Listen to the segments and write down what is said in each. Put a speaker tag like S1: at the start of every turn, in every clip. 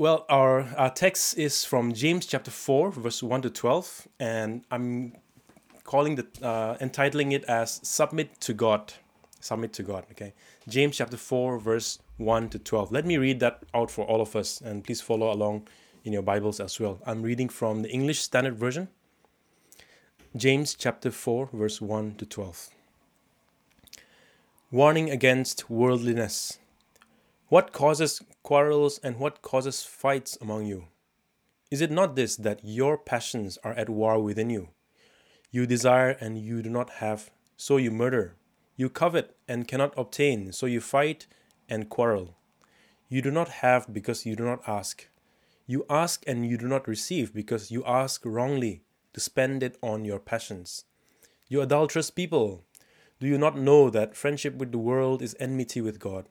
S1: Well, our, our text is from James chapter 4, verse 1 to 12, and I'm calling the uh, entitling it as Submit to God. Submit to God, okay? James chapter 4, verse 1 to 12. Let me read that out for all of us, and please follow along in your Bibles as well. I'm reading from the English Standard Version. James chapter 4, verse 1 to 12. Warning against worldliness. What causes quarrels and what causes fights among you? Is it not this that your passions are at war within you? You desire and you do not have, so you murder. You covet and cannot obtain, so you fight and quarrel. You do not have because you do not ask. You ask and you do not receive because you ask wrongly to spend it on your passions. You adulterous people, do you not know that friendship with the world is enmity with God?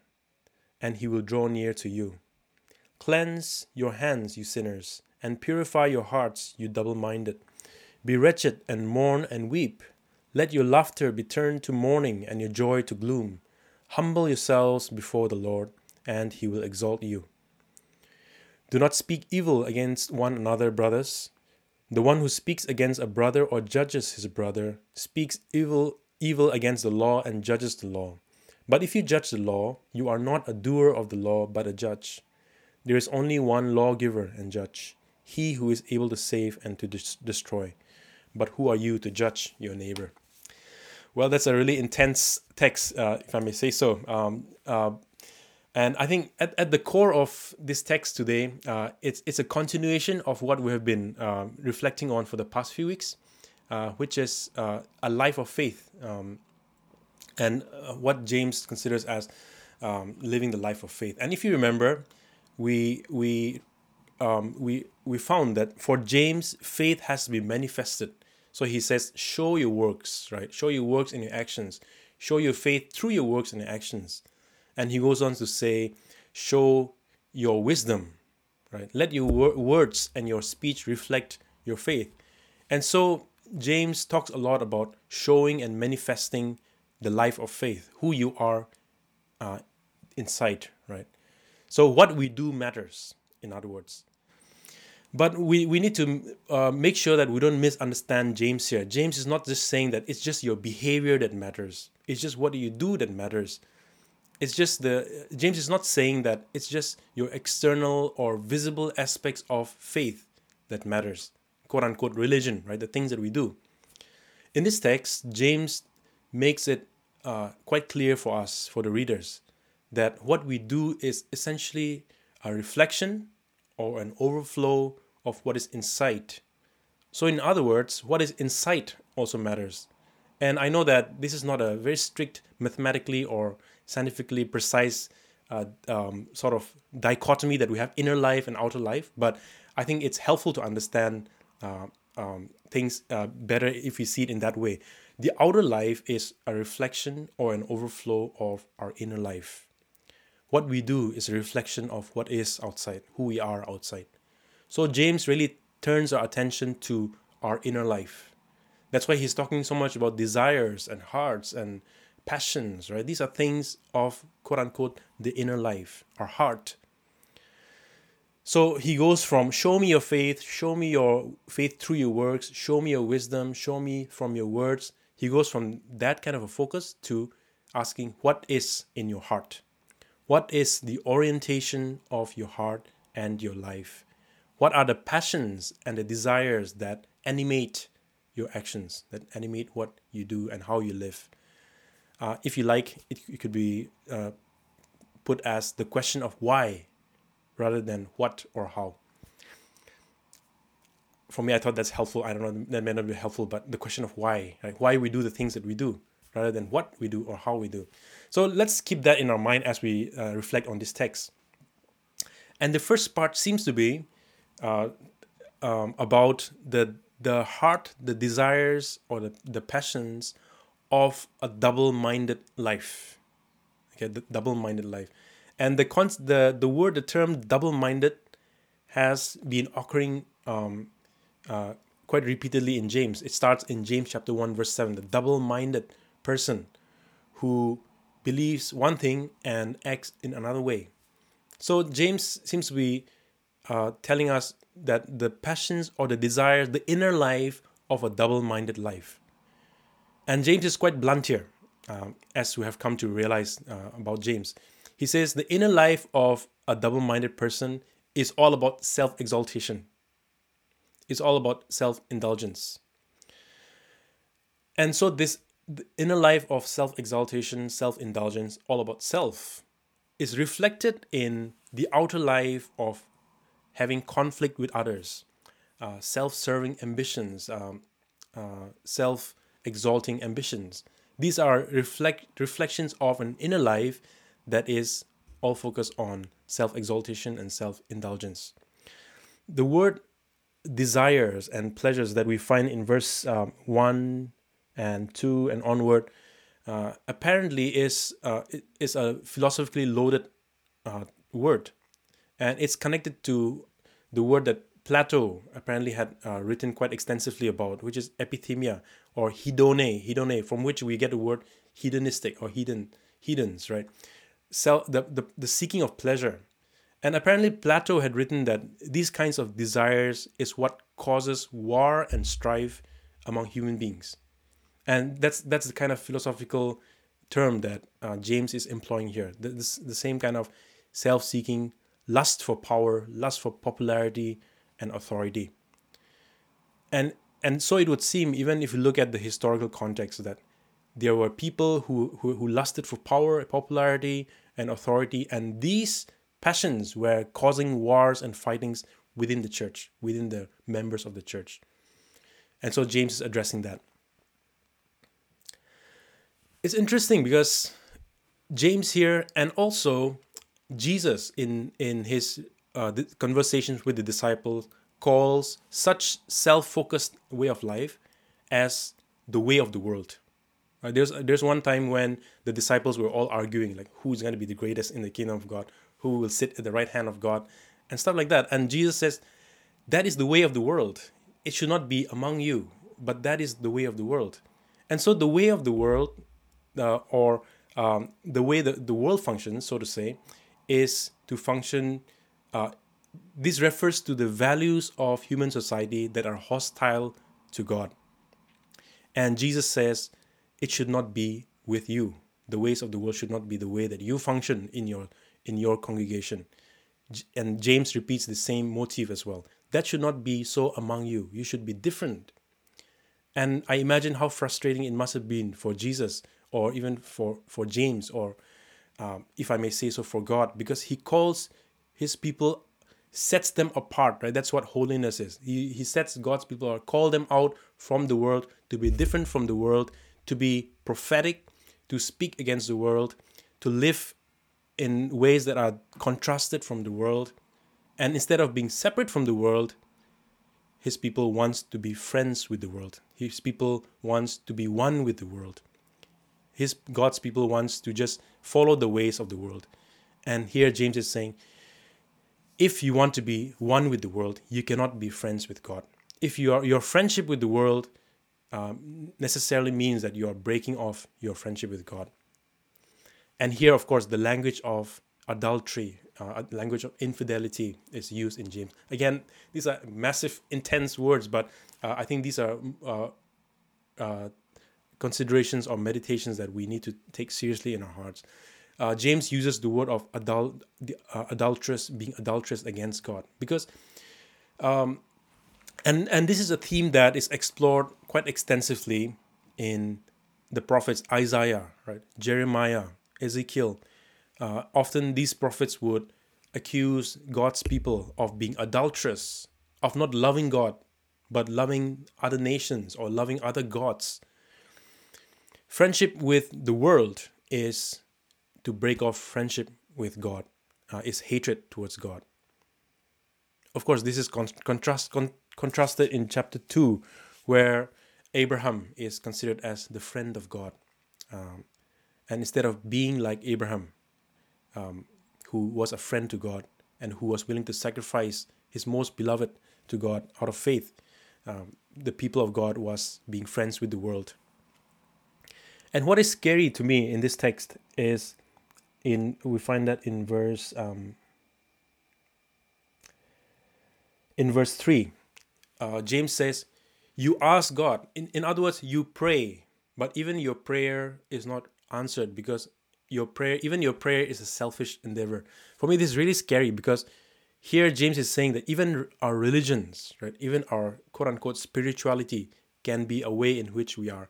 S1: and he will draw near to you. Cleanse your hands, you sinners, and purify your hearts, you double minded. Be wretched and mourn and weep. Let your laughter be turned to mourning and your joy to gloom. Humble yourselves before the Lord, and he will exalt you. Do not speak evil against one another, brothers. The one who speaks against a brother or judges his brother speaks evil evil against the law and judges the law. But if you judge the law, you are not a doer of the law, but a judge. There is only one lawgiver and judge, he who is able to save and to des- destroy. But who are you to judge your neighbor? Well, that's a really intense text, uh, if I may say so. Um, uh, and I think at, at the core of this text today, uh, it's, it's a continuation of what we have been uh, reflecting on for the past few weeks, uh, which is uh, a life of faith um, and uh, what James considers as um, living the life of faith. And if you remember, we, we, um, we, we found that for James, faith has to be manifested. So he says, show your works, right? Show your works in your actions. Show your faith through your works and your actions. And he goes on to say, show your wisdom, right? Let your wor- words and your speech reflect your faith. And so James talks a lot about showing and manifesting the life of faith, who you are uh, inside, right? So what we do matters, in other words. But we, we need to uh, make sure that we don't misunderstand James here. James is not just saying that it's just your behavior that matters. It's just what you do that matters it's just the James is not saying that it's just your external or visible aspects of faith that matters, quote unquote religion, right? The things that we do. In this text, James makes it uh, quite clear for us, for the readers, that what we do is essentially a reflection or an overflow of what is inside. So, in other words, what is inside also matters. And I know that this is not a very strict mathematically or scientifically precise uh, um, sort of dichotomy that we have inner life and outer life, but I think it's helpful to understand uh, um, things uh, better if we see it in that way. The outer life is a reflection or an overflow of our inner life. What we do is a reflection of what is outside, who we are outside. So James really turns our attention to our inner life. That's why he's talking so much about desires and hearts and passions, right? These are things of quote unquote the inner life, our heart. So he goes from show me your faith, show me your faith through your works, show me your wisdom, show me from your words. He goes from that kind of a focus to asking what is in your heart? What is the orientation of your heart and your life? What are the passions and the desires that animate your actions, that animate what you do and how you live? Uh, if you like, it, it could be uh, put as the question of why rather than what or how. For me, I thought that's helpful. I don't know, that may not be helpful, but the question of why, right? why we do the things that we do rather than what we do or how we do. So let's keep that in our mind as we uh, reflect on this text. And the first part seems to be uh, um, about the the heart, the desires, or the, the passions of a double-minded life. Okay, the double-minded life, and the con- the the word, the term double-minded, has been occurring um, uh, quite repeatedly in James. It starts in James chapter one, verse seven. The double-minded person who believes one thing and acts in another way. So James seems to be uh, telling us that the passions or the desires, the inner life of a double minded life. And James is quite blunt here, um, as we have come to realize uh, about James. He says the inner life of a double minded person is all about self exaltation, it's all about self indulgence. And so, this inner life of self exaltation, self indulgence, all about self, is reflected in the outer life of having conflict with others, uh, self serving ambitions, um, uh, self exalting ambitions. These are reflect, reflections of an inner life that is all focused on self exaltation and self indulgence. The word desires and pleasures that we find in verse um, 1 and 2 and onward uh, apparently is, uh, is a philosophically loaded uh, word. And it's connected to the word that Plato apparently had uh, written quite extensively about, which is epithymia or hedone, hedone, from which we get the word hedonistic or hedon, hedons, right? So the, the, the seeking of pleasure. And apparently Plato had written that these kinds of desires is what causes war and strife among human beings. And that's that's the kind of philosophical term that uh, James is employing here. The, this, the same kind of self-seeking, lust for power, lust for popularity and authority. And and so it would seem, even if you look at the historical context, that there were people who, who, who lusted for power, popularity, and authority, and these passions were causing wars and fightings within the church, within the members of the church. And so James is addressing that. It's interesting because James here and also Jesus in in his uh, conversations with the disciples calls such self-focused way of life as the way of the world. Uh, there's there's one time when the disciples were all arguing like who's going to be the greatest in the kingdom of God, who will sit at the right hand of God, and stuff like that. And Jesus says, that is the way of the world. It should not be among you, but that is the way of the world. And so the way of the world, uh, or um, the way the, the world functions, so to say, is to function. Uh, this refers to the values of human society that are hostile to God. And Jesus says it should not be with you. The ways of the world should not be the way that you function in your in your congregation. And James repeats the same motive as well. That should not be so among you. You should be different. And I imagine how frustrating it must have been for Jesus or even for, for James or um, if I may say so, for God, because He calls His people, sets them apart, right? That's what holiness is. He, he sets God's people or call them out from the world to be different from the world, to be prophetic, to speak against the world, to live in ways that are contrasted from the world. And instead of being separate from the world, his people wants to be friends with the world. His people wants to be one with the world his God's people wants to just follow the ways of the world. And here James is saying, if you want to be one with the world, you cannot be friends with God. If you are, your friendship with the world um, necessarily means that you are breaking off your friendship with God. And here, of course, the language of adultery, uh, language of infidelity is used in James. Again, these are massive, intense words, but uh, I think these are uh, uh considerations or meditations that we need to take seriously in our hearts. Uh, James uses the word of adult, uh, adulteress being adulteress against God because, um, and and this is a theme that is explored quite extensively in the prophets Isaiah, right, Jeremiah, Ezekiel. Uh, often these prophets would accuse God's people of being adulterous, of not loving God, but loving other nations or loving other gods. Friendship with the world is to break off friendship with God, uh, is hatred towards God. of course, this is con- contrast con- contrasted in chapter two, where Abraham is considered as the friend of God, um, and instead of being like Abraham, um, who was a friend to God and who was willing to sacrifice his most beloved to God out of faith, um, the people of God was being friends with the world. And what is scary to me in this text is in we find that in verse um, in verse 3 uh, james says you ask god in, in other words you pray but even your prayer is not answered because your prayer even your prayer is a selfish endeavor. For me this is really scary because here james is saying that even our religions right even our quote unquote spirituality can be a way in which we are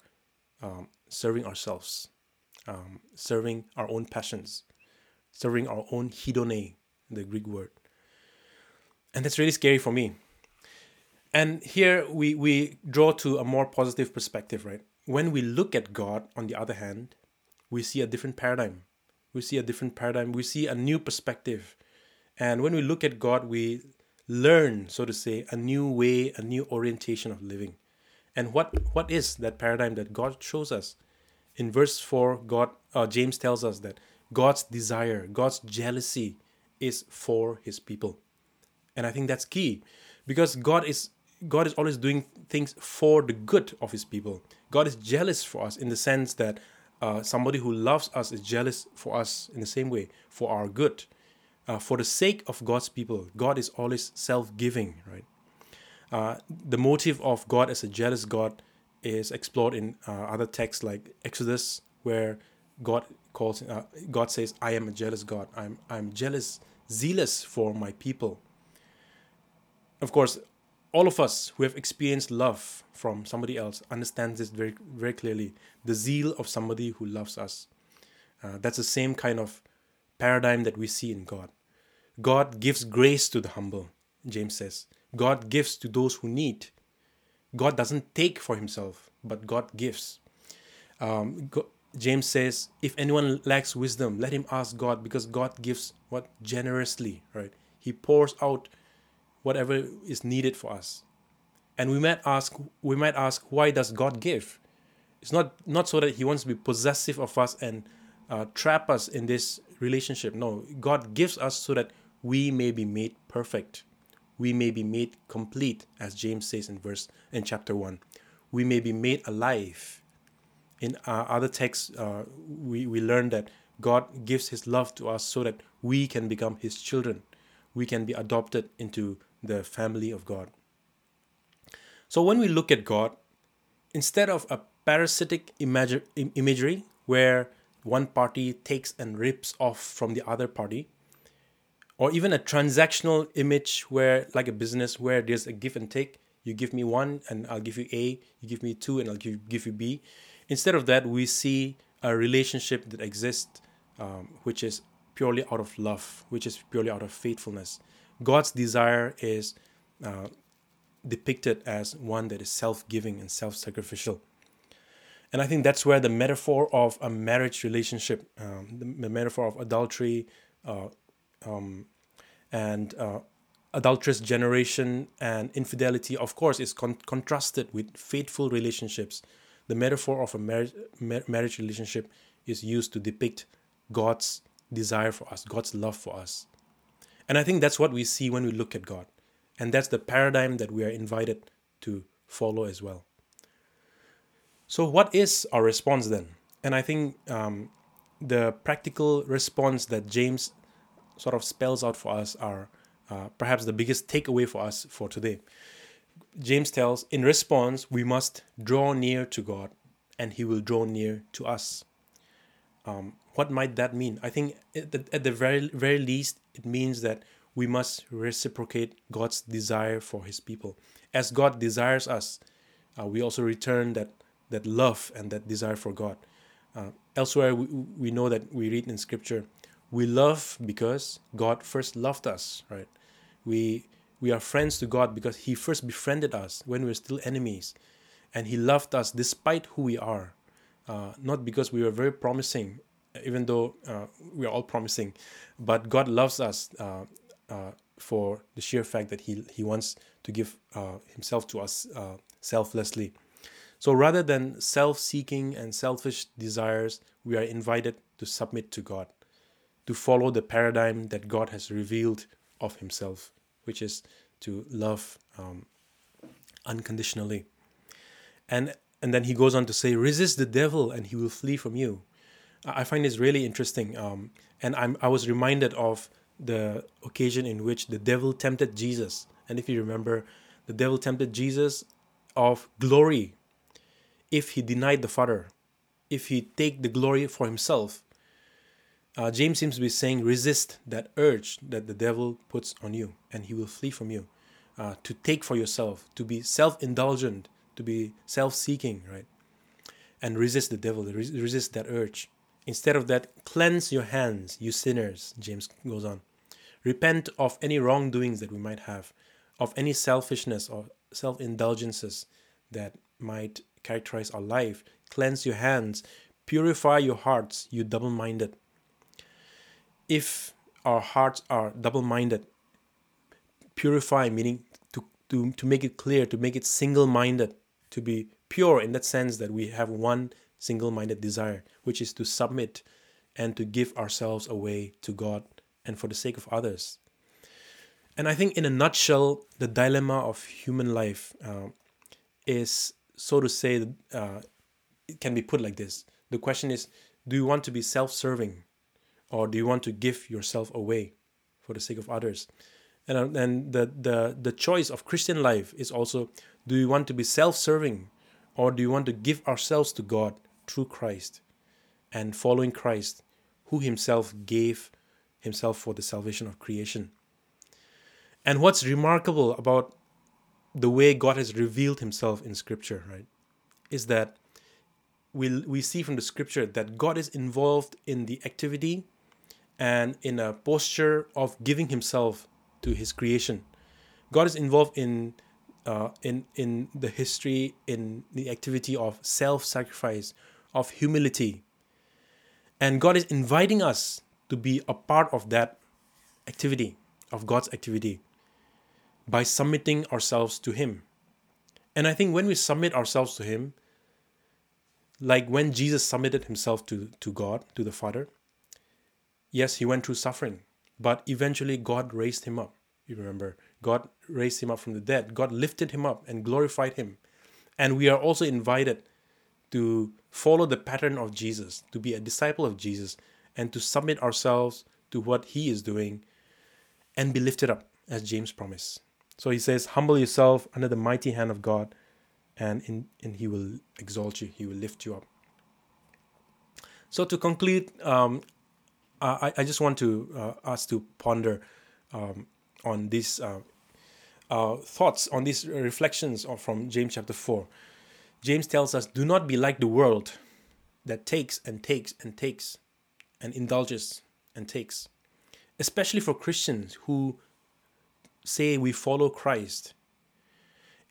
S1: um, serving ourselves um, serving our own passions serving our own hedone the greek word. And that's really scary for me. And here we we draw to a more positive perspective right? When we look at god on the other hand we see a different paradigm. We see a different paradigm. We see a new perspective. And when we look at god we learn so to say a new way a new orientation of living. And what what is that paradigm that god shows us? In verse 4 god uh, james tells us that god's desire god's jealousy is for his people. And i think that's key because god is god is always doing things for the good of his people. God is jealous for us in the sense that uh, somebody who loves us is jealous for us in the same way for our good. Uh, for the sake of god's people god is always self-giving right? Uh, the motive of god as a jealous god is explored in uh, other texts like exodus where god calls uh, god says i am a jealous god. I'm i'm jealous zealous for my people. Of course, all of us who have experienced love from somebody else understands this very very clearly. The zeal of somebody who loves us. Uh, that's the same kind of paradigm that we see in God. God gives grace to the humble, James says. God gives to those who need. God doesn't take for himself, but God gives. Um, God, James says, if anyone lacks wisdom, let him ask God because God gives what generously, right? He pours out whatever is needed for us. And we might ask we might ask why does God give? It's not not so that he wants to be possessive of us and uh, trap us in this relationship. No, God gives us so that we may be made perfect. We may be made complete, as James says in verse in chapter one. We may be made alive. In other texts, uh, we we learn that God gives His love to us so that we can become His children. We can be adopted into the family of God. So when we look at God, instead of a parasitic imagery where one party takes and rips off from the other party, or even a transactional image where, like a business, where there's a give and take, you give me one and I'll give you A, you give me two and I'll give, give you B. Instead of that, we see a relationship that exists, um, which is purely out of love, which is purely out of faithfulness. God's desire is uh, depicted as one that is self giving and self sacrificial. And I think that's where the metaphor of a marriage relationship, um, the, the, metaphor of adultery, uh, um, and uh, adulterous generation and infidelity, of course, is con- contrasted with faithful relationships. The metaphor of a marriage, mar- marriage relationship is used to depict God's desire for us, God's love for us. And I think that's what we see when we look at God. And that's the paradigm that we are invited to follow as well. So, what is our response then? And I think um, the practical response that James sort of spells out for us are uh, perhaps the biggest takeaway for us for today. James tells, in response, we must draw near to God and he will draw near to us. Um, what might that mean? I think at the, at the very very least, it means that we must reciprocate God's desire for His people. As God desires us, uh, we also return that that love and that desire for God. Uh, elsewhere, we, we know that we read in Scripture, we love because God first loved us. Right? We we are friends to God because He first befriended us when we were still enemies, and He loved us despite who we are. Uh, not because we were very promising even though uh, we are all promising, but God loves us uh, uh, for the sheer fact that he he wants to give uh, himself to us uh, selflessly. So rather than self-seeking and selfish desires, we are invited to submit to God, to follow the paradigm that God has revealed of Himself, which is to love um, unconditionally. And and then he goes on to say, resist the devil and he will flee from you. I find this really interesting. Um, and I'm, I was reminded of the occasion in which the devil tempted Jesus. And if you remember, the devil tempted Jesus of glory if he denied the Father, if he take the glory for himself. Uh, James seems to be saying, resist that urge that the devil puts on you, and he will flee from you. Uh, to take for yourself, to be self indulgent, to be self seeking, right? And resist the devil, resist that urge. Instead of that, cleanse your hands, you sinners, James goes on. Repent of any wrongdoings that we might have, of any selfishness or self indulgences that might characterize our life. Cleanse your hands, purify your hearts, you double minded. If our hearts are double minded, purify meaning to, to, to make it clear, to make it single minded, to be pure in that sense that we have one single minded desire, which is to submit and to give ourselves away to God and for the sake of others. And I think, in a nutshell, the dilemma of human life uh, is, so to say, uh, it can be put like this. The question is do you want to be self serving or do you want to give yourself away for the sake of others? And, uh, and the, the, the choice of Christian life is also do you want to be self serving or do you want to give ourselves to God through Christ and following Christ, who himself gave himself for the salvation of creation? And what's remarkable about the way God has revealed himself in Scripture, right, is that we, we see from the Scripture that God is involved in the activity and in a posture of giving himself to his creation. God is involved in uh, in in the history in the activity of self-sacrifice of humility and god is inviting us to be a part of that activity of god's activity by submitting ourselves to him and i think when we submit ourselves to him like when jesus submitted himself to to god to the father yes he went through suffering but eventually god raised him up you remember God raised him up from the dead. God lifted him up and glorified him. And we are also invited to follow the pattern of Jesus, to be a disciple of Jesus, and to submit ourselves to what he is doing and be lifted up, as James promised. So he says, Humble yourself under the mighty hand of God, and, in, and he will exalt you, he will lift you up. So to conclude, um, I, I just want to uh, us to ponder um, on these uh, uh, thoughts on these reflections from James chapter 4. James tells us, Do not be like the world that takes and takes and takes and indulges and takes. Especially for Christians who say we follow Christ.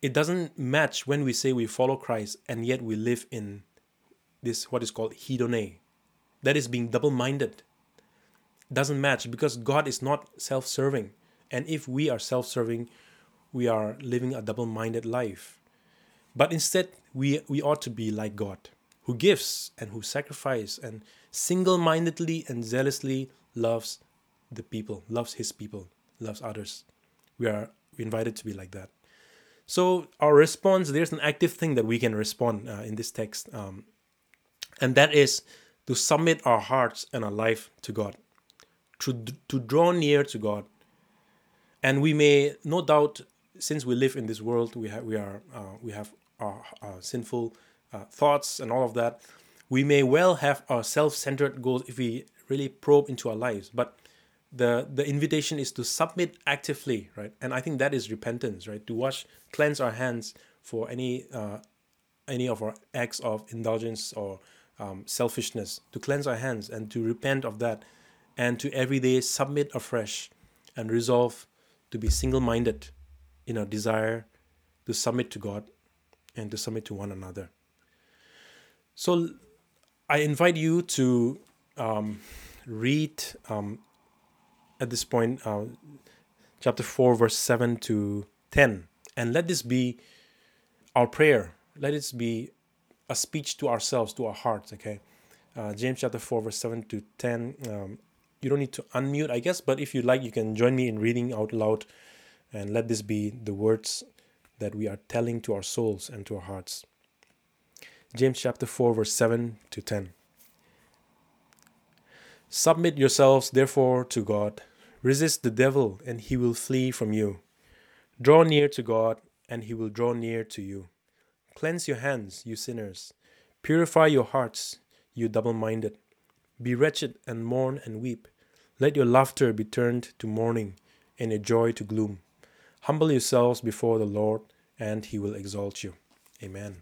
S1: It doesn't match when we say we follow Christ and yet we live in this, what is called hedone. That is being double minded. Doesn't match because God is not self serving. And if we are self serving, we are living a double minded life. But instead, we, we ought to be like God, who gives and who sacrifices and single mindedly and zealously loves the people, loves his people, loves others. We are invited to be like that. So, our response there's an active thing that we can respond uh, in this text, um, and that is to submit our hearts and our life to God, to, to draw near to God. And we may no doubt since we live in this world, we have we are uh, we have our, sinful uh, thoughts and all of that. We may well have our self-centered goals if we really probe into our lives, but the the invitation is to submit actively, right? And I think that is repentance, right? To wash, cleanse our hands for any uh, any of our acts of indulgence or um, selfishness, to cleanse our hands and to repent of that, and to every day submit afresh and resolve to be single-minded in our desire to submit to God and to submit to one another. So I invite you to um, read um, at this point uh, chapter 4, verse 7 to 10. And let this be our prayer. Let it be a speech to ourselves, to our hearts, okay? Uh, James chapter 4, verse 7 to 10. Um, you don't need to unmute, I guess, but if you like, you can join me in reading out loud and let this be the words that we are telling to our souls and to our hearts. James chapter 4, verse 7 to 10. Submit yourselves, therefore, to God. Resist the devil, and he will flee from you. Draw near to God, and he will draw near to you. Cleanse your hands, you sinners. Purify your hearts, you double minded. Be wretched and mourn and weep. Let your laughter be turned to mourning, and your joy to gloom. Humble yourselves before the Lord, and he will exalt you. Amen.